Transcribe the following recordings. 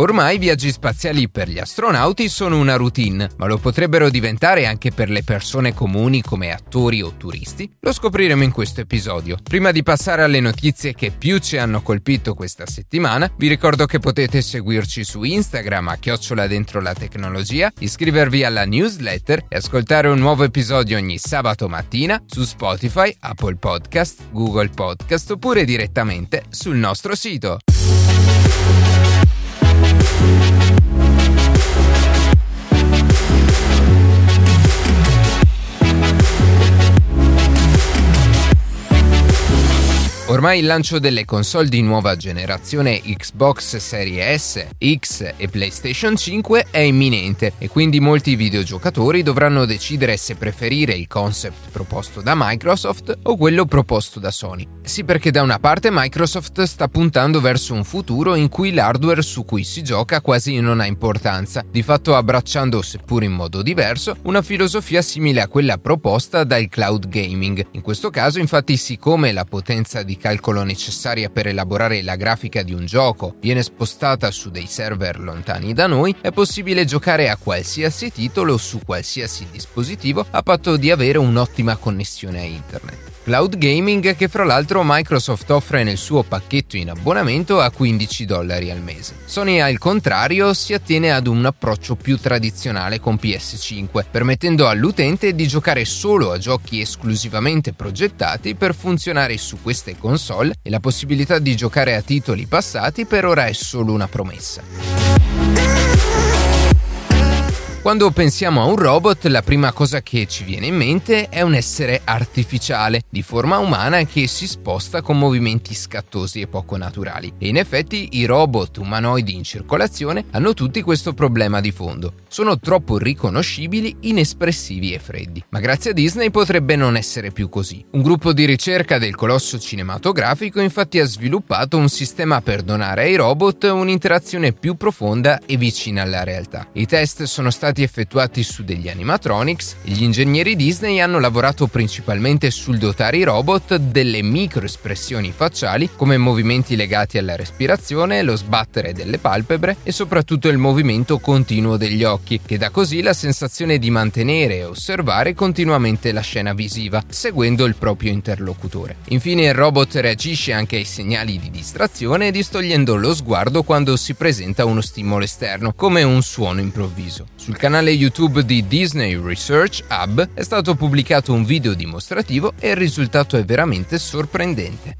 Ormai i viaggi spaziali per gli astronauti sono una routine, ma lo potrebbero diventare anche per le persone comuni come attori o turisti? Lo scopriremo in questo episodio. Prima di passare alle notizie che più ci hanno colpito questa settimana, vi ricordo che potete seguirci su Instagram a chiocciola dentro la tecnologia, iscrivervi alla newsletter e ascoltare un nuovo episodio ogni sabato mattina su Spotify, Apple Podcast, Google Podcast oppure direttamente sul nostro sito. Ormai il lancio delle console di nuova generazione Xbox Series S, X e PlayStation 5 è imminente e quindi molti videogiocatori dovranno decidere se preferire il concept proposto da Microsoft o quello proposto da Sony. Sì perché da una parte Microsoft sta puntando verso un futuro in cui l'hardware su cui si gioca quasi non ha importanza, di fatto abbracciando, seppur in modo diverso, una filosofia simile a quella proposta dal cloud gaming. In questo caso infatti siccome la potenza di calcolo necessaria per elaborare la grafica di un gioco viene spostata su dei server lontani da noi, è possibile giocare a qualsiasi titolo su qualsiasi dispositivo a patto di avere un'ottima connessione a internet. Cloud gaming che fra l'altro Microsoft offre nel suo pacchetto in abbonamento a 15 dollari al mese. Sony al contrario si attiene ad un approccio più tradizionale con PS5, permettendo all'utente di giocare solo a giochi esclusivamente progettati per funzionare su queste console e la possibilità di giocare a titoli passati per ora è solo una promessa. Quando pensiamo a un robot, la prima cosa che ci viene in mente è un essere artificiale, di forma umana che si sposta con movimenti scattosi e poco naturali. E in effetti i robot umanoidi in circolazione hanno tutti questo problema di fondo. Sono troppo riconoscibili, inespressivi e freddi. Ma grazie a Disney potrebbe non essere più così. Un gruppo di ricerca del colosso cinematografico infatti ha sviluppato un sistema per donare ai robot un'interazione più profonda e vicina alla realtà. I test sono stati stati effettuati su degli animatronics gli ingegneri Disney hanno lavorato principalmente sul dotare i robot delle microespressioni facciali come movimenti legati alla respirazione, lo sbattere delle palpebre e soprattutto il movimento continuo degli occhi, che dà così la sensazione di mantenere e osservare continuamente la scena visiva, seguendo il proprio interlocutore. Infine il robot reagisce anche ai segnali di distrazione distogliendo lo sguardo quando si presenta uno stimolo esterno, come un suono improvviso. Sul canale YouTube di Disney Research Hub è stato pubblicato un video dimostrativo e il risultato è veramente sorprendente.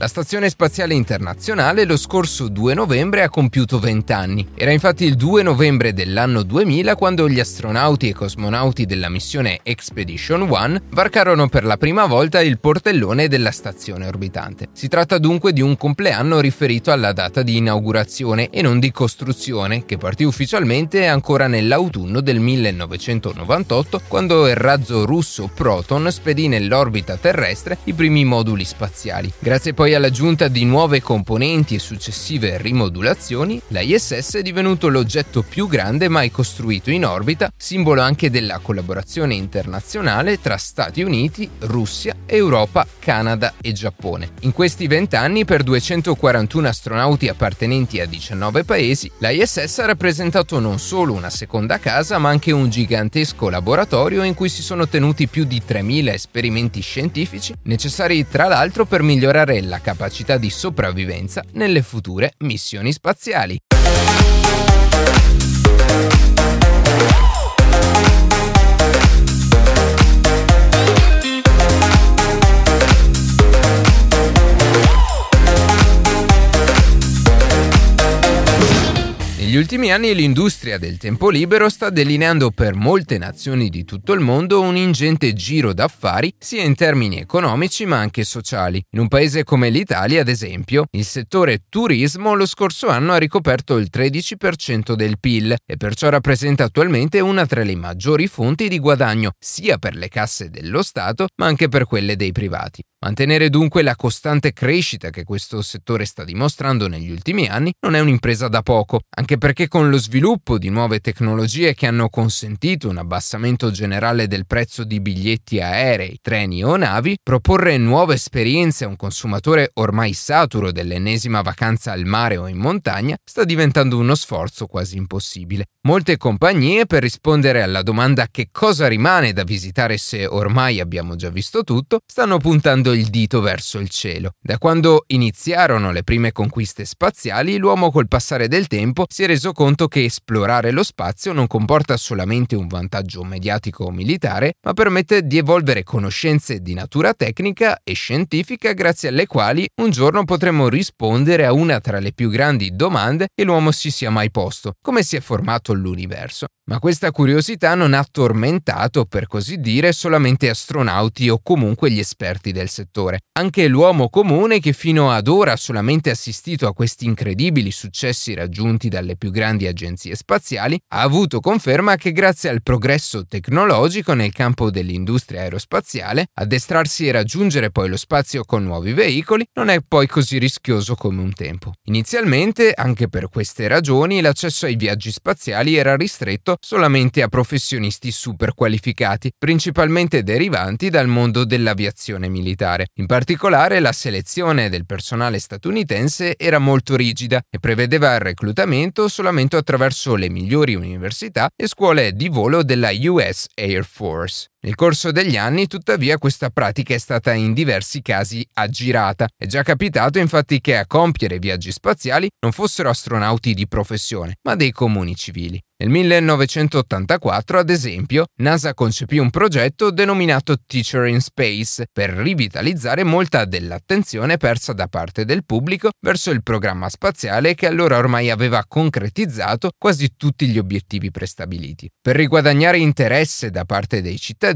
La Stazione Spaziale Internazionale lo scorso 2 novembre ha compiuto 20 anni. Era infatti il 2 novembre dell'anno 2000 quando gli astronauti e cosmonauti della missione Expedition 1 varcarono per la prima volta il portellone della stazione orbitante. Si tratta dunque di un compleanno riferito alla data di inaugurazione e non di costruzione, che partì ufficialmente ancora nell'autunno del 1998 quando il razzo russo Proton spedì nell'orbita terrestre i primi moduli spaziali. Grazie poi poi all'aggiunta di nuove componenti e successive rimodulazioni, la ISS è divenuto l'oggetto più grande mai costruito in orbita, simbolo anche della collaborazione internazionale tra Stati Uniti, Russia, Europa, Canada e Giappone. In questi vent'anni, per 241 astronauti appartenenti a 19 paesi, la ISS ha rappresentato non solo una seconda casa, ma anche un gigantesco laboratorio in cui si sono tenuti più di 3.000 esperimenti scientifici, necessari tra l'altro per migliorare la capacità di sopravvivenza nelle future missioni spaziali. Negli ultimi anni l'industria del tempo libero sta delineando per molte nazioni di tutto il mondo un ingente giro d'affari sia in termini economici ma anche sociali. In un paese come l'Italia, ad esempio, il settore turismo lo scorso anno ha ricoperto il 13% del PIL e perciò rappresenta attualmente una tra le maggiori fonti di guadagno sia per le casse dello Stato ma anche per quelle dei privati. Mantenere dunque la costante crescita che questo settore sta dimostrando negli ultimi anni non è un'impresa da poco, anche perché con lo sviluppo di nuove tecnologie che hanno consentito un abbassamento generale del prezzo di biglietti aerei, treni o navi, proporre nuove esperienze a un consumatore ormai saturo dell'ennesima vacanza al mare o in montagna sta diventando uno sforzo quasi impossibile. Molte compagnie, per rispondere alla domanda che cosa rimane da visitare se ormai abbiamo già visto tutto, stanno puntando il dito verso il cielo. Da quando iniziarono le prime conquiste spaziali, l'uomo col passare del tempo si è reso conto che esplorare lo spazio non comporta solamente un vantaggio mediatico o militare, ma permette di evolvere conoscenze di natura tecnica e scientifica grazie alle quali un giorno potremo rispondere a una tra le più grandi domande che l'uomo si sia mai posto. Come si è formato l'universo? Ma questa curiosità non ha tormentato, per così dire, solamente astronauti o comunque gli esperti del settore. Anche l'uomo comune, che fino ad ora ha solamente assistito a questi incredibili successi raggiunti dalle più grandi agenzie spaziali, ha avuto conferma che grazie al progresso tecnologico nel campo dell'industria aerospaziale, addestrarsi e raggiungere poi lo spazio con nuovi veicoli non è poi così rischioso come un tempo. Inizialmente, anche per queste ragioni, l'accesso ai viaggi spaziali era ristretto solamente a professionisti super qualificati, principalmente derivanti dal mondo dell'aviazione militare. In particolare la selezione del personale statunitense era molto rigida e prevedeva il reclutamento solamente attraverso le migliori università e scuole di volo della US Air Force. Nel corso degli anni, tuttavia, questa pratica è stata in diversi casi aggirata. È già capitato infatti che a compiere viaggi spaziali non fossero astronauti di professione, ma dei comuni civili. Nel 1984, ad esempio, NASA concepì un progetto denominato Teacher in Space per rivitalizzare molta dell'attenzione persa da parte del pubblico verso il programma spaziale che allora ormai aveva concretizzato quasi tutti gli obiettivi prestabiliti. Per riguadagnare interesse da parte dei cittadini,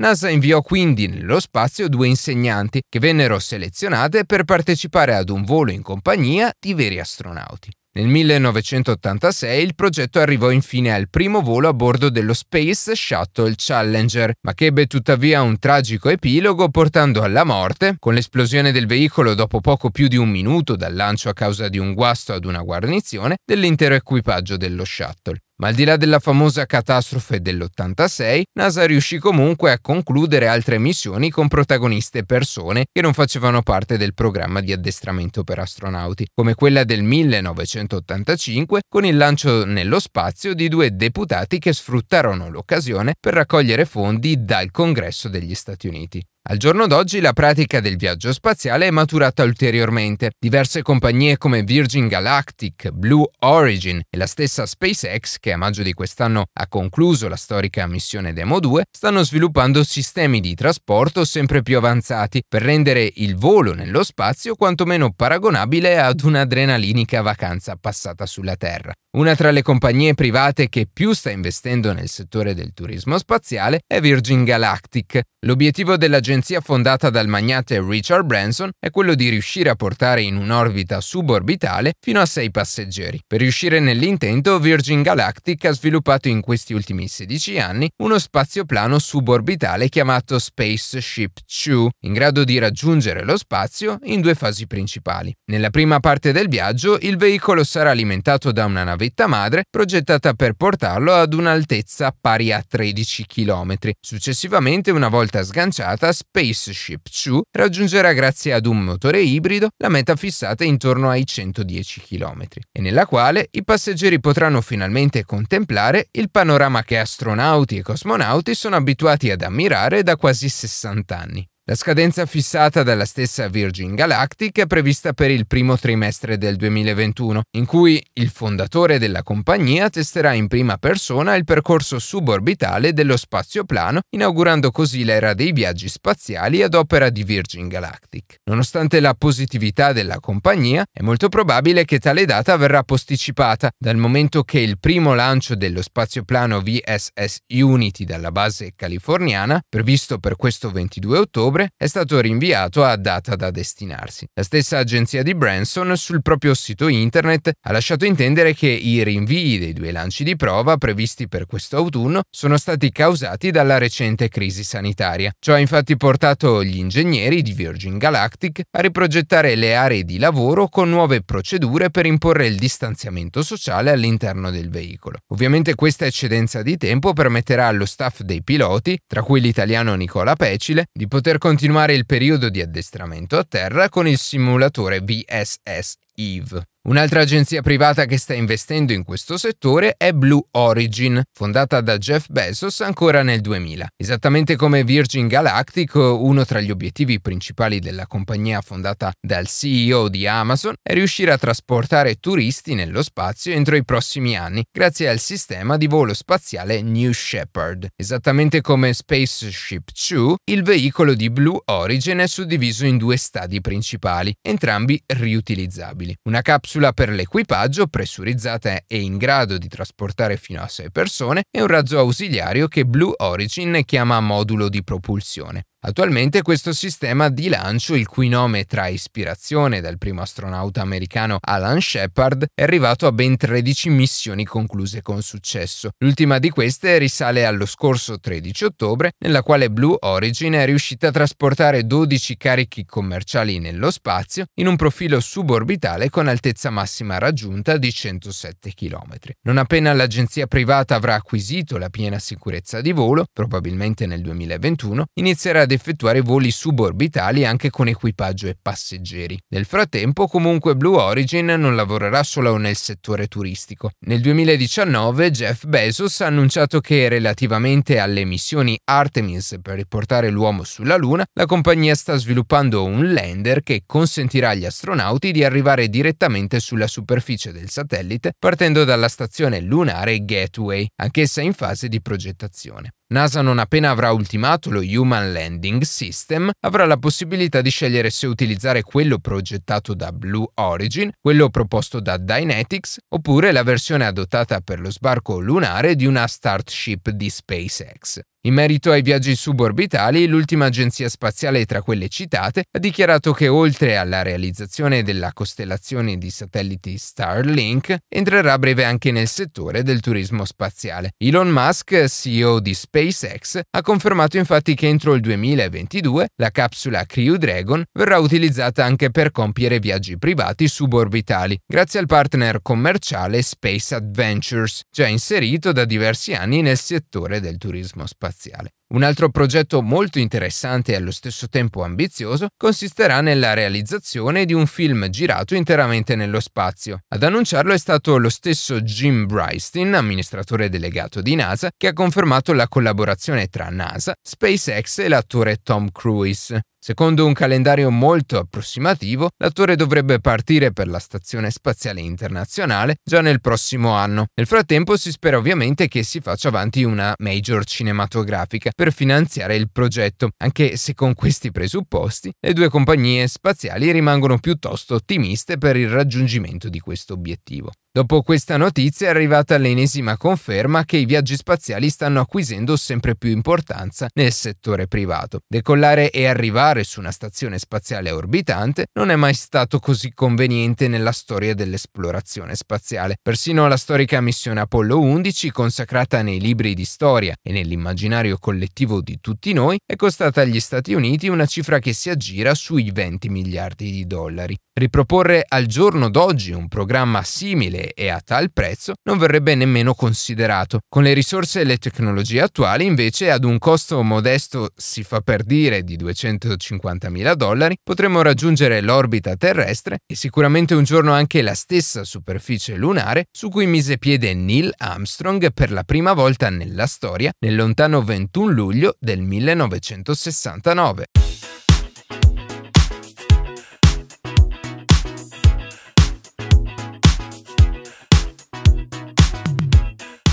NASA inviò quindi nello spazio due insegnanti che vennero selezionate per partecipare ad un volo in compagnia di veri astronauti. Nel 1986 il progetto arrivò infine al primo volo a bordo dello Space Shuttle Challenger, ma che ebbe tuttavia un tragico epilogo portando alla morte, con l'esplosione del veicolo dopo poco più di un minuto dal lancio a causa di un guasto ad una guarnizione, dell'intero equipaggio dello shuttle. Ma al di là della famosa catastrofe dell'86, NASA riuscì comunque a concludere altre missioni con protagoniste persone che non facevano parte del programma di addestramento per astronauti, come quella del 1985 con il lancio nello spazio di due deputati che sfruttarono l'occasione per raccogliere fondi dal Congresso degli Stati Uniti. Al giorno d'oggi la pratica del viaggio spaziale è maturata ulteriormente. Diverse compagnie come Virgin Galactic, Blue Origin e la stessa SpaceX, che a maggio di quest'anno ha concluso la storica missione Demo 2, stanno sviluppando sistemi di trasporto sempre più avanzati per rendere il volo nello spazio quantomeno paragonabile ad un'adrenalinica vacanza passata sulla Terra. Una tra le compagnie private che più sta investendo nel settore del turismo spaziale è Virgin Galactic. L'obiettivo dell'agenzia fondata dal magnate Richard Branson è quello di riuscire a portare in un'orbita suborbitale fino a sei passeggeri. Per riuscire nell'intento, Virgin Galactic ha sviluppato in questi ultimi 16 anni uno spazioplano suborbitale chiamato Spaceship 2, in grado di raggiungere lo spazio in due fasi principali. Nella prima parte del viaggio, il veicolo sarà alimentato da una nave navetta madre progettata per portarlo ad un'altezza pari a 13 km. Successivamente, una volta sganciata, Spaceship 2 raggiungerà grazie ad un motore ibrido la meta fissata intorno ai 110 km e nella quale i passeggeri potranno finalmente contemplare il panorama che astronauti e cosmonauti sono abituati ad ammirare da quasi 60 anni. La scadenza fissata dalla stessa Virgin Galactic è prevista per il primo trimestre del 2021, in cui il fondatore della compagnia testerà in prima persona il percorso suborbitale dello spazioplano, inaugurando così l'era dei viaggi spaziali ad opera di Virgin Galactic. Nonostante la positività della compagnia, è molto probabile che tale data verrà posticipata, dal momento che il primo lancio dello spazioplano VSS Unity dalla base californiana, previsto per questo 22 ottobre, ottobre è stato rinviato a data da destinarsi. La stessa agenzia di Branson sul proprio sito internet ha lasciato intendere che i rinvii dei due lanci di prova previsti per questo autunno sono stati causati dalla recente crisi sanitaria. Ciò ha infatti portato gli ingegneri di Virgin Galactic a riprogettare le aree di lavoro con nuove procedure per imporre il distanziamento sociale all'interno del veicolo. Ovviamente questa eccedenza di tempo permetterà allo staff dei piloti, tra cui l'italiano Nicola Pecile, di poter continuare il periodo di addestramento a terra con il simulatore VSS Eve. Un'altra agenzia privata che sta investendo in questo settore è Blue Origin, fondata da Jeff Bezos ancora nel 2000. Esattamente come Virgin Galactic, uno tra gli obiettivi principali della compagnia fondata dal CEO di Amazon è riuscire a trasportare turisti nello spazio entro i prossimi anni, grazie al sistema di volo spaziale New Shepard. Esattamente come Spaceship 2, il veicolo di Blue Origin è suddiviso in due stadi principali, entrambi riutilizzabili. Una capsula capsula per l'equipaggio pressurizzata e in grado di trasportare fino a 6 persone e un razzo ausiliario che Blue Origin chiama modulo di propulsione. Attualmente questo sistema di lancio, il cui nome trae ispirazione dal primo astronauta americano Alan Shepard, è arrivato a ben 13 missioni concluse con successo. L'ultima di queste risale allo scorso 13 ottobre, nella quale Blue Origin è riuscita a trasportare 12 carichi commerciali nello spazio in un profilo suborbitale con altezza massima raggiunta di 107 km. Non appena l'agenzia privata avrà acquisito la piena sicurezza di volo, probabilmente nel 2021, inizierà ad effettuare voli suborbitali anche con equipaggio e passeggeri. Nel frattempo, comunque, Blue Origin non lavorerà solo nel settore turistico. Nel 2019 Jeff Bezos ha annunciato che relativamente alle missioni Artemis per riportare l'uomo sulla Luna, la compagnia sta sviluppando un lander che consentirà agli astronauti di arrivare direttamente sulla superficie del satellite partendo dalla stazione lunare Gateway, anch'essa in fase di progettazione. NASA non appena avrà ultimato lo Human Landing System avrà la possibilità di scegliere se utilizzare quello progettato da Blue Origin, quello proposto da Dynetics oppure la versione adottata per lo sbarco lunare di una Starship di SpaceX. In merito ai viaggi suborbitali, l'ultima agenzia spaziale tra quelle citate ha dichiarato che oltre alla realizzazione della costellazione di satelliti Starlink, entrerà a breve anche nel settore del turismo spaziale. Elon Musk, CEO di SpaceX, ha confermato infatti che entro il 2022 la capsula Crew Dragon verrà utilizzata anche per compiere viaggi privati suborbitali, grazie al partner commerciale Space Adventures, già inserito da diversi anni nel settore del turismo spaziale spaziale. Un altro progetto molto interessante e allo stesso tempo ambizioso consisterà nella realizzazione di un film girato interamente nello spazio. Ad annunciarlo è stato lo stesso Jim Bryston, amministratore delegato di NASA, che ha confermato la collaborazione tra NASA, SpaceX e l'attore Tom Cruise. Secondo un calendario molto approssimativo, l'attore dovrebbe partire per la Stazione Spaziale Internazionale già nel prossimo anno. Nel frattempo si spera ovviamente che si faccia avanti una major cinematografica per finanziare il progetto, anche se con questi presupposti le due compagnie spaziali rimangono piuttosto ottimiste per il raggiungimento di questo obiettivo. Dopo questa notizia è arrivata l'ennesima conferma che i viaggi spaziali stanno acquisendo sempre più importanza nel settore privato. Decollare e arrivare su una stazione spaziale orbitante non è mai stato così conveniente nella storia dell'esplorazione spaziale. Persino la storica missione Apollo 11, consacrata nei libri di storia e nell'immaginario collettivo di tutti noi, è costata agli Stati Uniti una cifra che si aggira sui 20 miliardi di dollari. Riproporre al giorno d'oggi un programma simile e a tal prezzo non verrebbe nemmeno considerato. Con le risorse e le tecnologie attuali, invece, ad un costo modesto, si fa per dire, di 250.000 dollari, potremmo raggiungere l'orbita terrestre e sicuramente un giorno anche la stessa superficie lunare su cui mise piede Neil Armstrong per la prima volta nella storia nel lontano 21 luglio del 1969.